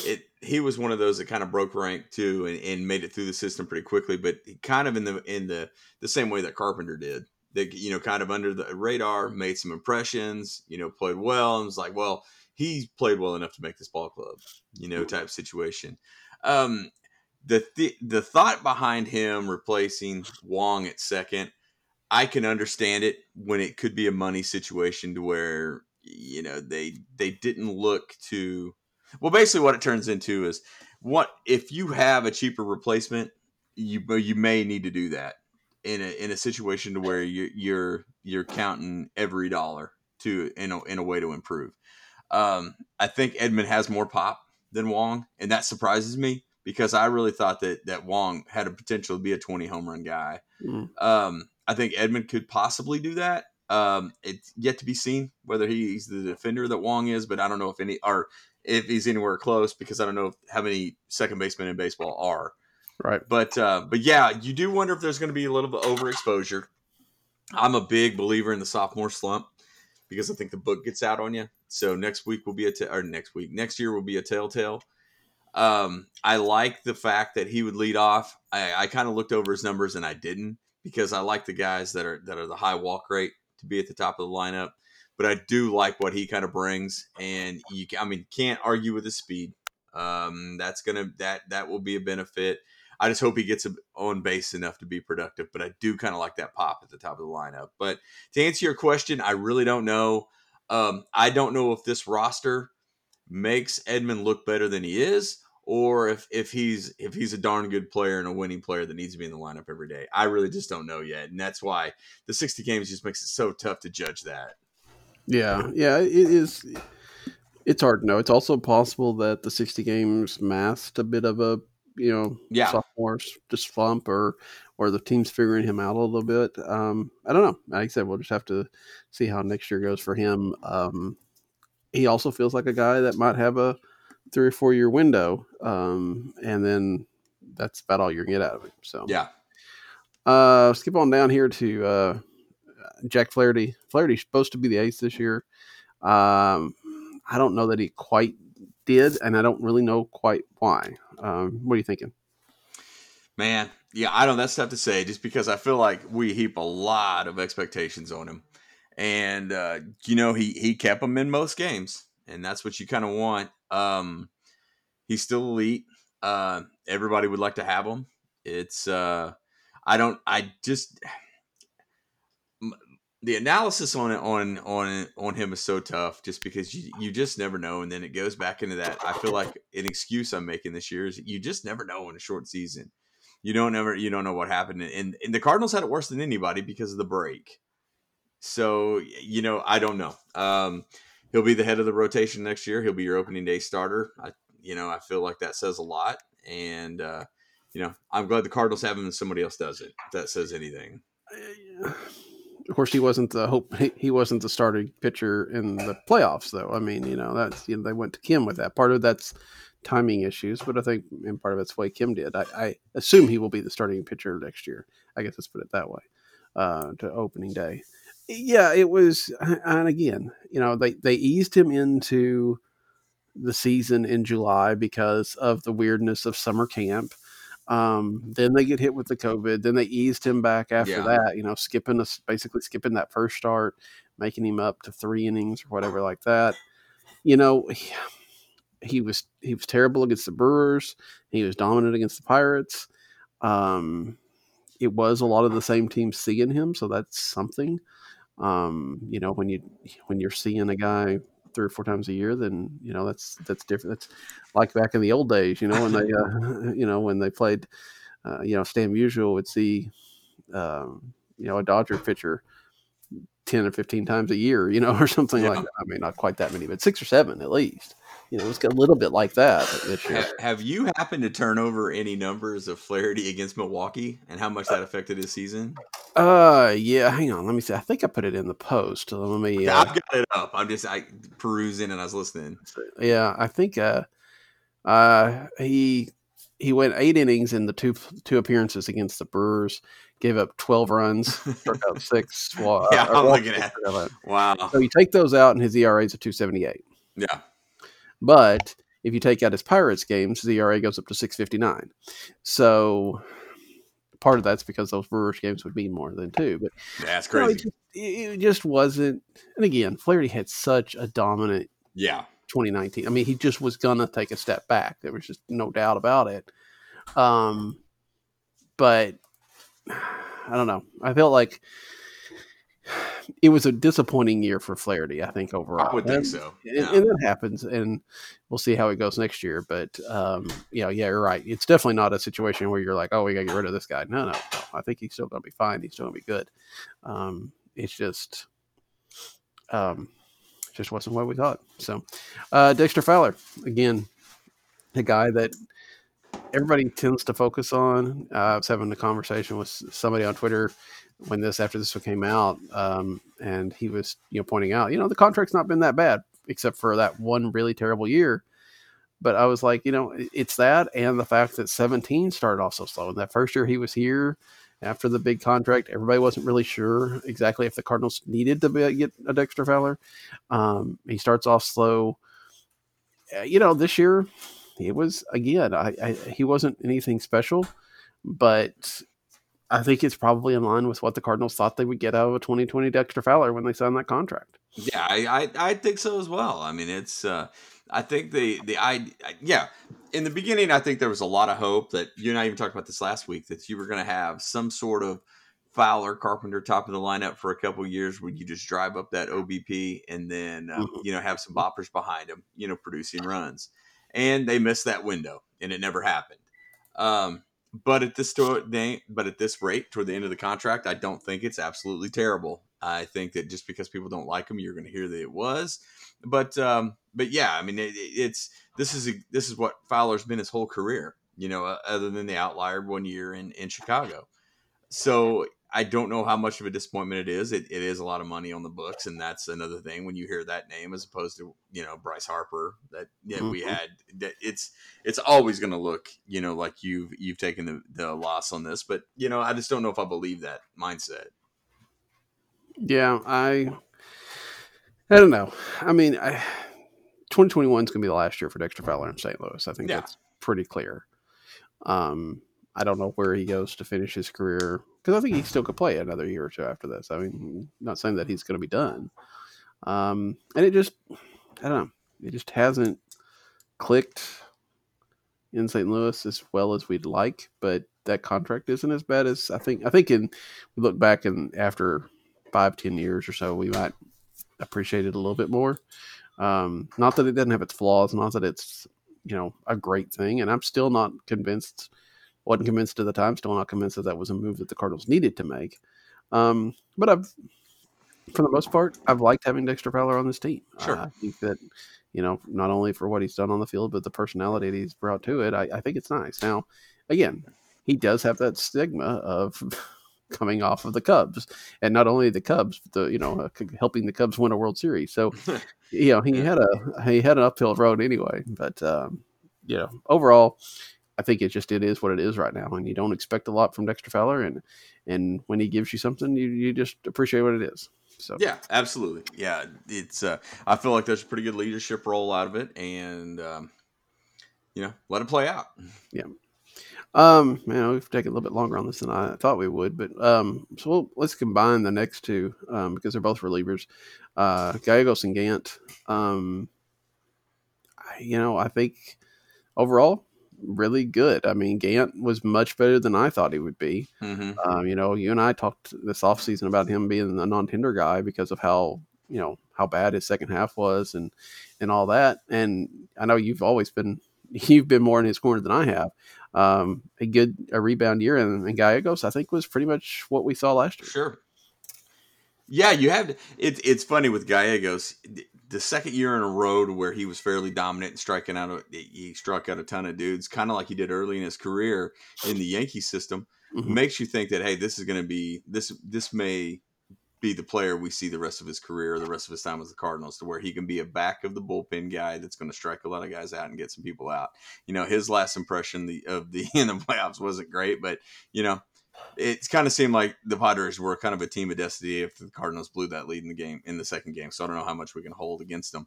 it he was one of those that kind of broke rank too and, and made it through the system pretty quickly, but kind of in the in the the same way that Carpenter did. That you know, kind of under the radar, made some impressions, you know, played well, and was like, well, he played well enough to make this ball club, you know, type situation. Um, the th- the thought behind him replacing Wong at second, I can understand it when it could be a money situation to where you know they they didn't look to well, basically, what it turns into is what if you have a cheaper replacement, you you may need to do that in a in a situation to where you're you're you're counting every dollar to in a, in a way to improve. Um, I think Edman has more pop than Wong, and that surprises me because I really thought that that Wong had a potential to be a 20 home run guy. Mm. Um, I think Edman could possibly do that. Um, it's yet to be seen whether he's the defender that Wong is, but I don't know if any or if he's anywhere close because I don't know how many second basemen in baseball are. Right. But uh, but yeah, you do wonder if there's going to be a little bit overexposure. I'm a big believer in the sophomore slump because I think the book gets out on you. So next week will be a a t- or next week next year will be a telltale. Um, I like the fact that he would lead off. I, I kind of looked over his numbers and I didn't because I like the guys that are that are the high walk rate to be at the top of the lineup but I do like what he kind of brings, and you, I mean, can't argue with his speed. Um, that's gonna that that will be a benefit. I just hope he gets on base enough to be productive, but I do kind of like that pop at the top of the lineup. But to answer your question, I really don't know. Um, I don't know if this roster makes Edman look better than he is, or if if he's if he's a darn good player and a winning player that needs to be in the lineup every day. I really just don't know yet, and that's why the 60 games just makes it so tough to judge that. Yeah, yeah, it is. It's hard to know. It's also possible that the 60 games masked a bit of a you know yeah. sophomore just slump or or the team's figuring him out a little bit. Um, I don't know. Like I said, we'll just have to see how next year goes for him. Um, he also feels like a guy that might have a three or four year window, um, and then that's about all you're gonna get out of him. So yeah. Uh, skip on down here to uh, Jack Flaherty. Flaherty's supposed to be the ace this year. Um, I don't know that he quite did, and I don't really know quite why. Um, what are you thinking? Man, yeah, I don't. That's tough to say, just because I feel like we heap a lot of expectations on him, and uh, you know he he kept them in most games, and that's what you kind of want. Um, he's still elite. Uh, everybody would like to have him. It's uh, I don't. I just the analysis on it on on on him is so tough just because you, you just never know and then it goes back into that i feel like an excuse i'm making this year is you just never know in a short season you don't never you don't know what happened and, and the cardinals had it worse than anybody because of the break so you know i don't know um he'll be the head of the rotation next year he'll be your opening day starter i you know i feel like that says a lot and uh you know i'm glad the cardinals have him and somebody else does it that says anything of course, he wasn't the hope. He wasn't the starting pitcher in the playoffs, though. I mean, you know, that's you know they went to Kim with that. Part of that's timing issues, but I think in part of it's why Kim did. I, I, assume he will be the starting pitcher next year. I guess let's put it that way. Uh, to opening day, yeah, it was. And again, you know, they they eased him into the season in July because of the weirdness of summer camp um, then they get hit with the COVID. Then they eased him back after yeah. that. You know, skipping us basically skipping that first start, making him up to three innings or whatever like that. You know, he, he was he was terrible against the Brewers. He was dominant against the Pirates. Um, it was a lot of the same teams seeing him, so that's something. Um, you know, when you when you're seeing a guy three or four times a year, then you know that's that's different. That's like back in the old days, you know, when they uh, you know when they played, uh, you know, Stan Musial would see, um, you know, a Dodger pitcher 10 or 15 times a year, you know, or something yeah. like that. I mean, not quite that many, but six or seven at least. You know, it's got a little bit like that this year. Have you happened to turn over any numbers of Flaherty against Milwaukee and how much that affected his season? Uh, yeah. Hang on, let me see. I think I put it in the post. Let me. Uh, I've got it up. I'm just I perusing and I was listening. Yeah, I think. Uh, uh, he he went eight innings in the two two appearances against the Brewers gave up 12 runs, struck out six. Well, yeah, uh, I'm looking at it. Wow. So you take those out, and his ERA is a 278. Yeah. But if you take out his Pirates games, the ERA goes up to 659. So part of that's because those Brewers games would mean more than two. But that's crazy. it, just, it just wasn't. And again, Flaherty had such a dominant yeah 2019. I mean, he just was gonna take a step back. There was just no doubt about it. Um, but I don't know. I felt like it was a disappointing year for Flaherty. I think overall, I would think so, yeah. and, and, that happens, and we'll see how it goes next year. But um, you know, yeah, you're right. It's definitely not a situation where you're like, oh, we got to get rid of this guy. No, no, no. I think he's still going to be fine. He's still going to be good. Um, it's just, um, just wasn't what we thought. So, uh, Dexter Fowler again, a guy that everybody tends to focus on. Uh, I was having a conversation with somebody on Twitter when this after this one came out, um, and he was you know pointing out, you know, the contract's not been that bad except for that one really terrible year. But I was like, you know, it's that and the fact that 17 started off so slow. And that first year he was here after the big contract, everybody wasn't really sure exactly if the Cardinals needed to be, get a Dexter Fowler. Um, he starts off slow. Uh, you know, this year it was again. I, I, he wasn't anything special, but I think it's probably in line with what the Cardinals thought they would get out of a 2020 Dexter Fowler when they signed that contract. Yeah, I, I, I think so as well. I mean, it's uh, I think the the I yeah. In the beginning, I think there was a lot of hope that you and I even talked about this last week that you were going to have some sort of Fowler Carpenter top of the lineup for a couple years where you just drive up that OBP and then uh, mm-hmm. you know have some boppers behind him, you know, producing runs and they missed that window, and it never happened. Um, but at this but at this rate, toward the end of the contract, I don't think it's absolutely terrible. I think that just because people don't like him, you're going to hear that it was. But um, but yeah, I mean, it, it's this is a, this is what Fowler's been his whole career. You know, other than the outlier one year in in Chicago. So I don't know how much of a disappointment it is. It, it is a lot of money on the books, and that's another thing when you hear that name as opposed to you know Bryce Harper that yeah, mm-hmm. we had. That it's it's always going to look you know like you've you've taken the, the loss on this, but you know I just don't know if I believe that mindset. Yeah, I I don't know. I mean, I, 2021 is going to be the last year for Dexter Fowler in St. Louis. I think yeah. that's pretty clear. Um, I don't know where he goes to finish his career because I think he still could play another year or two after this. I mean, not saying that he's going to be done. Um, and it just, I don't know, it just hasn't clicked in St. Louis as well as we'd like. But that contract isn't as bad as I think. I think in we look back and after five, ten years or so, we might appreciate it a little bit more. Um, not that it doesn't have its flaws, not that it's you know a great thing, and I'm still not convinced. Wasn't convinced at the time. Still not convinced that that was a move that the Cardinals needed to make. Um, but I've, for the most part, I've liked having Dexter Fowler on this team. Sure. Uh, I think that you know not only for what he's done on the field, but the personality that he's brought to it. I, I think it's nice. Now, again, he does have that stigma of coming off of the Cubs, and not only the Cubs, but the you know uh, helping the Cubs win a World Series. So you know he had a he had an uphill road anyway. But um, you know overall, I think it just it is what it is right now, and you don't expect a lot from Dexter Fowler, and and when he gives you something, you you just appreciate what it is. So Yeah, absolutely. Yeah, it's. Uh, I feel like there's a pretty good leadership role out of it, and um, you know, let it play out. Yeah. Um, man, we've taken a little bit longer on this than I thought we would, but um, so we'll, let's combine the next two um, because they're both relievers, uh, Gallegos and Gant. Um, I- you know, I think overall really good. I mean, Gant was much better than I thought he would be. hmm Um, you know, you and I talked this offseason about him being a non-tender guy because of how you know how bad his second half was and and all that. And I know you've always been you've been more in his corner than I have. Um, a good a rebound year and, and Gallegos, I think, was pretty much what we saw last year. Sure. Yeah, you have. To, it, it's funny with Gallegos. The second year in a row where he was fairly dominant and striking out. A, he struck out a ton of dudes, kind of like he did early in his career in the Yankee system. Mhm. Makes you think that hey, this is going to be this. This may be the player we see the rest of his career, the rest of his time with the Cardinals, to where he can be a back of the bullpen guy that's going to strike a lot of guys out and get some people out. You know, his last impression the, of the in the playoffs wasn't great, but you know, it kind of seemed like the Padres were kind of a team of destiny if the Cardinals blew that lead in the game in the second game. So I don't know how much we can hold against them.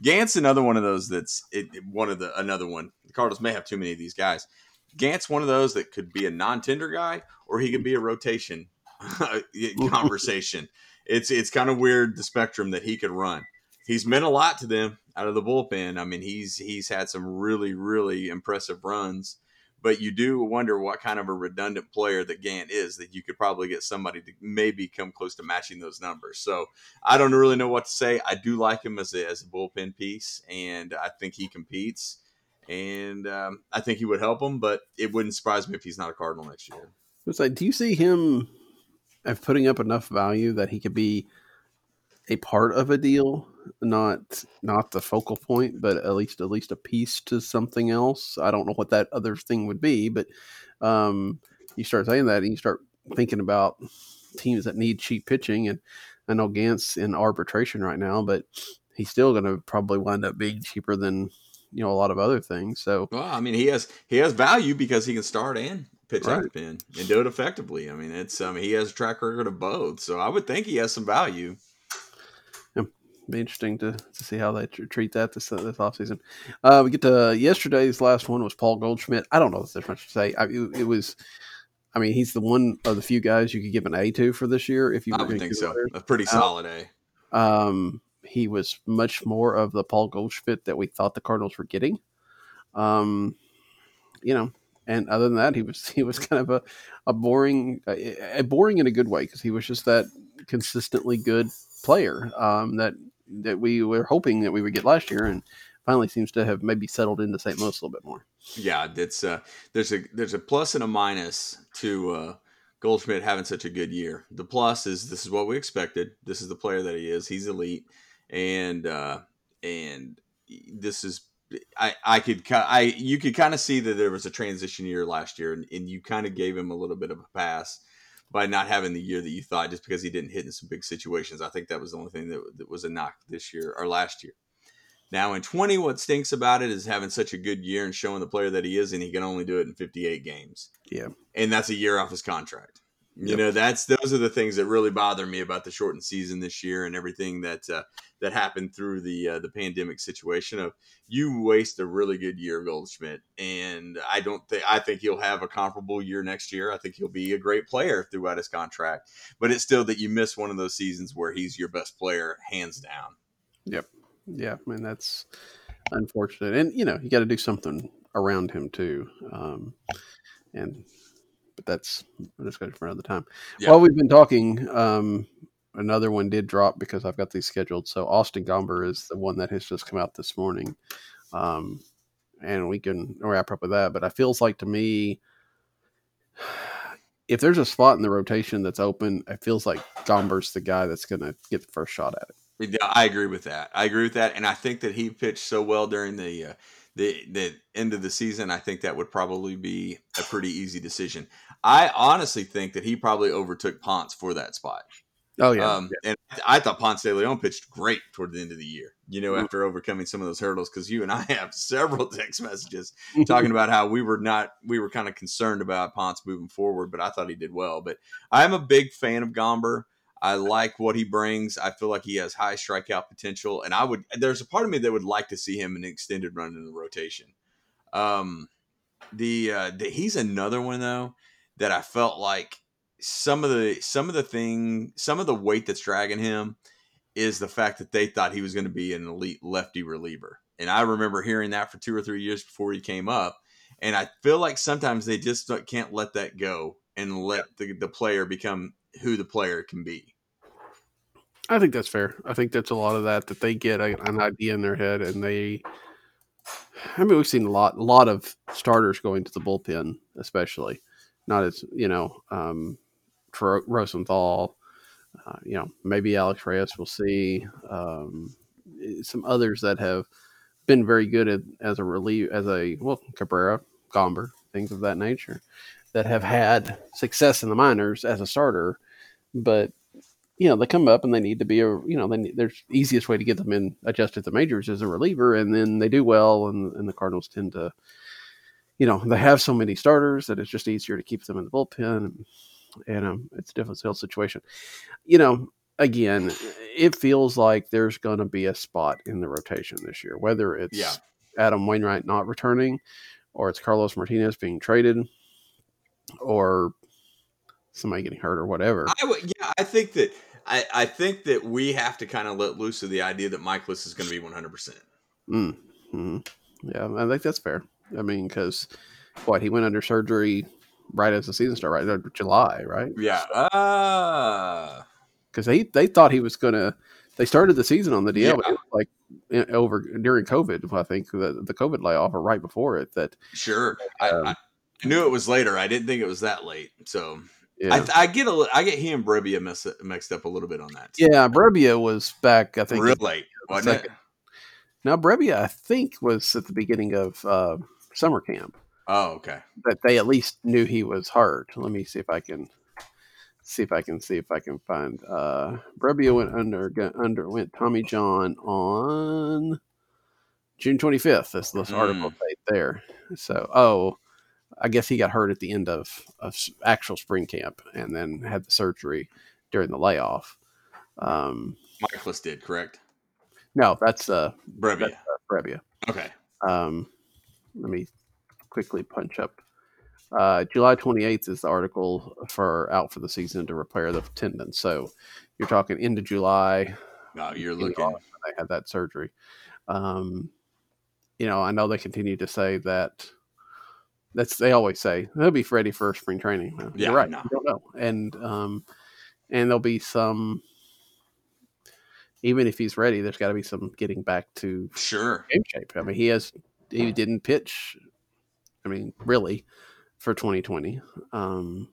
Gant's another one of those that's it, one of the another one. The Cardinals may have too many of these guys. Gant's one of those that could be a non-tender guy or he could be a rotation conversation. It's it's kind of weird the spectrum that he could run. He's meant a lot to them out of the bullpen. I mean, he's he's had some really really impressive runs, but you do wonder what kind of a redundant player that Gant is that you could probably get somebody to maybe come close to matching those numbers. So I don't really know what to say. I do like him as a, as a bullpen piece, and I think he competes, and um, I think he would help him. But it wouldn't surprise me if he's not a Cardinal next year. It's like, do you see him as putting up enough value that he could be a part of a deal, not not the focal point, but at least at least a piece to something else? I don't know what that other thing would be, but um, you start saying that, and you start thinking about teams that need cheap pitching, and I know Gant's in arbitration right now, but he's still going to probably wind up being cheaper than you know a lot of other things. So Well, I mean, he has he has value because he can start and pitch out the Right. pin and do it effectively. I mean, it's I mean he has a track record of both, so I would think he has some value. Be interesting to, to see how they tr- treat that this this offseason. Uh, we get to yesterday's last one was Paul Goldschmidt. I don't know if there's much to say. I, it, it was, I mean, he's the one of the few guys you could give an A to for this year. If you I would think so. A pretty solid A. Um, he was much more of the Paul Goldschmidt that we thought the Cardinals were getting. Um, you know, and other than that, he was he was kind of a a boring, a, a boring in a good way because he was just that consistently good player um, that that we were hoping that we would get last year, and finally seems to have maybe settled into St. Louis a little bit more. Yeah, it's uh, there's a there's a plus and a minus to uh, Goldschmidt having such a good year. The plus is this is what we expected. This is the player that he is. He's elite, and uh, and this is I I could I you could kind of see that there was a transition year last year, and, and you kind of gave him a little bit of a pass by not having the year that you thought just because he didn't hit in some big situations. I think that was the only thing that, that was a knock this year or last year. Now in 20, what stinks about it is having such a good year and showing the player that he is, and he can only do it in 58 games. Yeah. And that's a year off his contract. You Yep. know, that's those are the things that really bother me about the shortened season this year and everything that uh, that happened through the uh, the pandemic situation. Of you waste a really good year, Goldschmidt, and I don't think I think he'll have a comparable year next year. I think he'll be a great player throughout his contract, but it's still that you miss one of those seasons where he's your best player hands down. Yep. Yeah, I mean that's unfortunate, and you know you got to do something around him too. Um, and that's a discussion for another time. Yeah. While we've been talking, um, another one did drop because I've got these scheduled. So Austin Gomber is the one that has just come out this morning. Um, and we can wrap up with that. But it feels like to me, if there's a spot in the rotation that's open, it feels like Gomber's the guy that's going to get the first shot at it. Yeah, I agree with that. I agree with that, and I think that he pitched so well during the uh, the the end of the season. I think that would probably be a pretty easy decision. I honestly think that he probably overtook Ponce for that spot. Oh yeah, um, yeah. and I thought Ponce de Leon pitched great toward the end of the year. You know, mm-hmm. after overcoming some of those hurdles, because you and I have several text messages talking about how we were not, we were kind of concerned about Ponce moving forward, but I thought he did well. But I'm a big fan of Gomber. I like what he brings. I feel like he has high strikeout potential, and I would. There's a part of me that would like to see him in an extended run in the rotation. Um, the, uh, the he's another one though that I felt like some of the some of the thing some of the weight that's dragging him is the fact that they thought he was going to be an elite lefty reliever. And I remember hearing that for two or three years before he came up. And I feel like sometimes they just can't let that go and let the, the player become who the player can be. I think that's fair. I think that's a lot of that that they get a, an idea in their head and they. I mean, we've seen a lot, a lot of starters going to the bullpen, especially not as you know, um, for Rosenthal, uh, you know, maybe Alex Reyes. We'll see um, some others that have been very good at, as a relief, as a well, Cabrera, Gomber, things of that nature, that have had success in the minors as a starter, but you know they come up and they need to be a you know they there's easiest way to get them in adjusted to majors as a reliever, and then they do well, and, and the Cardinals tend to. You know they have so many starters that it's just easier to keep them in the bullpen and um, it's a different sales situation. You know, again, it feels like there's going to be a spot in the rotation this year, whether it's yeah. Adam Wainwright not returning, or it's Carlos Martinez being traded, or somebody getting hurt or whatever. I w- yeah, I think that I, I think that we have to kind of let loose of the idea that Mikolas is going to be 100. percent mm-hmm. Yeah, I think that's fair. I mean, because what he went under surgery right as the season started, right? July, right? Yeah. Uh because they they thought he was gonna. They started the season on the DL, yeah. like over during COVID, I think the, the COVID layoff or right before it. That sure, um, I, I, knew it was later. I didn't think it was that late. So yeah. I, I, get a I get he and Brebbia mess, mixed up a little bit on that. Too. Yeah, Brebbia was back. I think real late, wasn't it? Now Brebbia, I think, was at the beginning of uh, summer camp. Oh, okay. But they at least knew he was hurt. Let me see if I can see if I can see if I can find. Uh, Brebbia went under underwent Tommy John on June 25th. That's this mm. article right there. So, oh, I guess he got hurt at the end of, of actual spring camp and then had the surgery during the layoff. Um, Mikolas did correct. No, that's uh, Brebbia. That's, uh, Brebbia. Okay. Um, let me quickly punch up. Uh, July 28th is the article for out for the season to repair the tendon. So you're talking into July. No, you're looking. They had that surgery. Um, you know, I know they continue to say that. That's they always say they'll be ready for spring training. Yeah, you're right. No. You don't know, and um, and there'll be some. Even if he's ready, there's got to be some getting back to sure game shape. I mean, he has he didn't pitch I mean, really, for 2020. Um,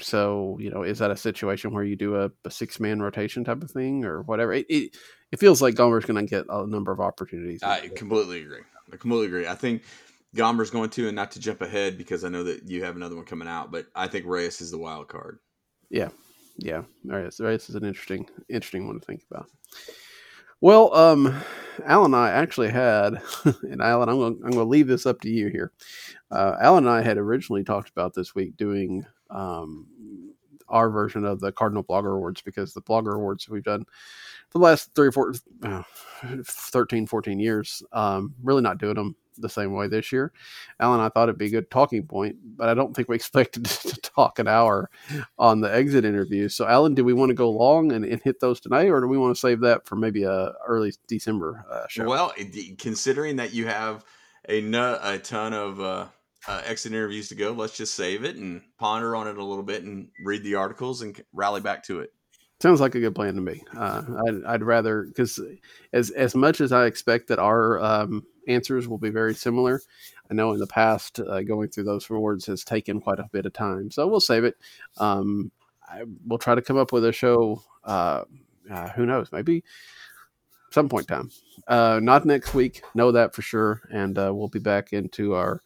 so you know, is that a situation where you do a, a six man rotation type of thing or whatever? It it, it feels like Gomber's going to get a number of opportunities. I completely agree. I completely agree. I think Gomber's going to, and not to jump ahead because I know that you have another one coming out, but I think Reyes is the wild card. Yeah, yeah, Reyes, Reyes is an interesting interesting one to think about. Well, um, Alan and I actually had, and Alan, I'm going, I'm going to leave this up to you here. Uh, Alan and I had originally talked about this week doing um, our version of the Cardinal Blogger Awards because the Blogger Awards we've done the last three or four, uh, 13, 14 years, um, really not doing them the same way this year. Alan, I thought it'd be a good talking point, but I don't think we expected to talk an hour on the exit interview. So, Alan, do we want to go long and, and hit those tonight, or do we want to save that for maybe a early December uh, show? Well, considering that you have a, a ton of uh, uh, exit interviews to go, let's just save it and ponder on it a little bit and read the articles and rally back to it. Sounds like a good plan to me. Uh, I'd, I'd rather because as as much as I expect that our um, answers will be very similar, I know in the past uh, going through those rewards has taken quite a bit of time. So we'll save it. Um, I, we'll try to come up with a show. Uh, uh, who knows? Maybe some point in time. Uh, not next week. Know that for sure. And uh, we'll be back into our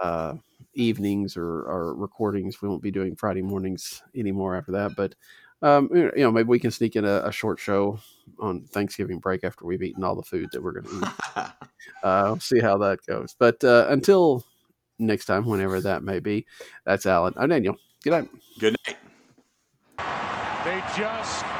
uh, evenings or our recordings. We won't be doing Friday mornings anymore after that. But um, you know, maybe we can sneak in a, a, short show on Thanksgiving break after we've eaten all the food that we're going to eat. uh, see how that goes. But uh, until next time, whenever that may be, that's Alan. I'm Daniel. Good night. Good night. They just won't go away.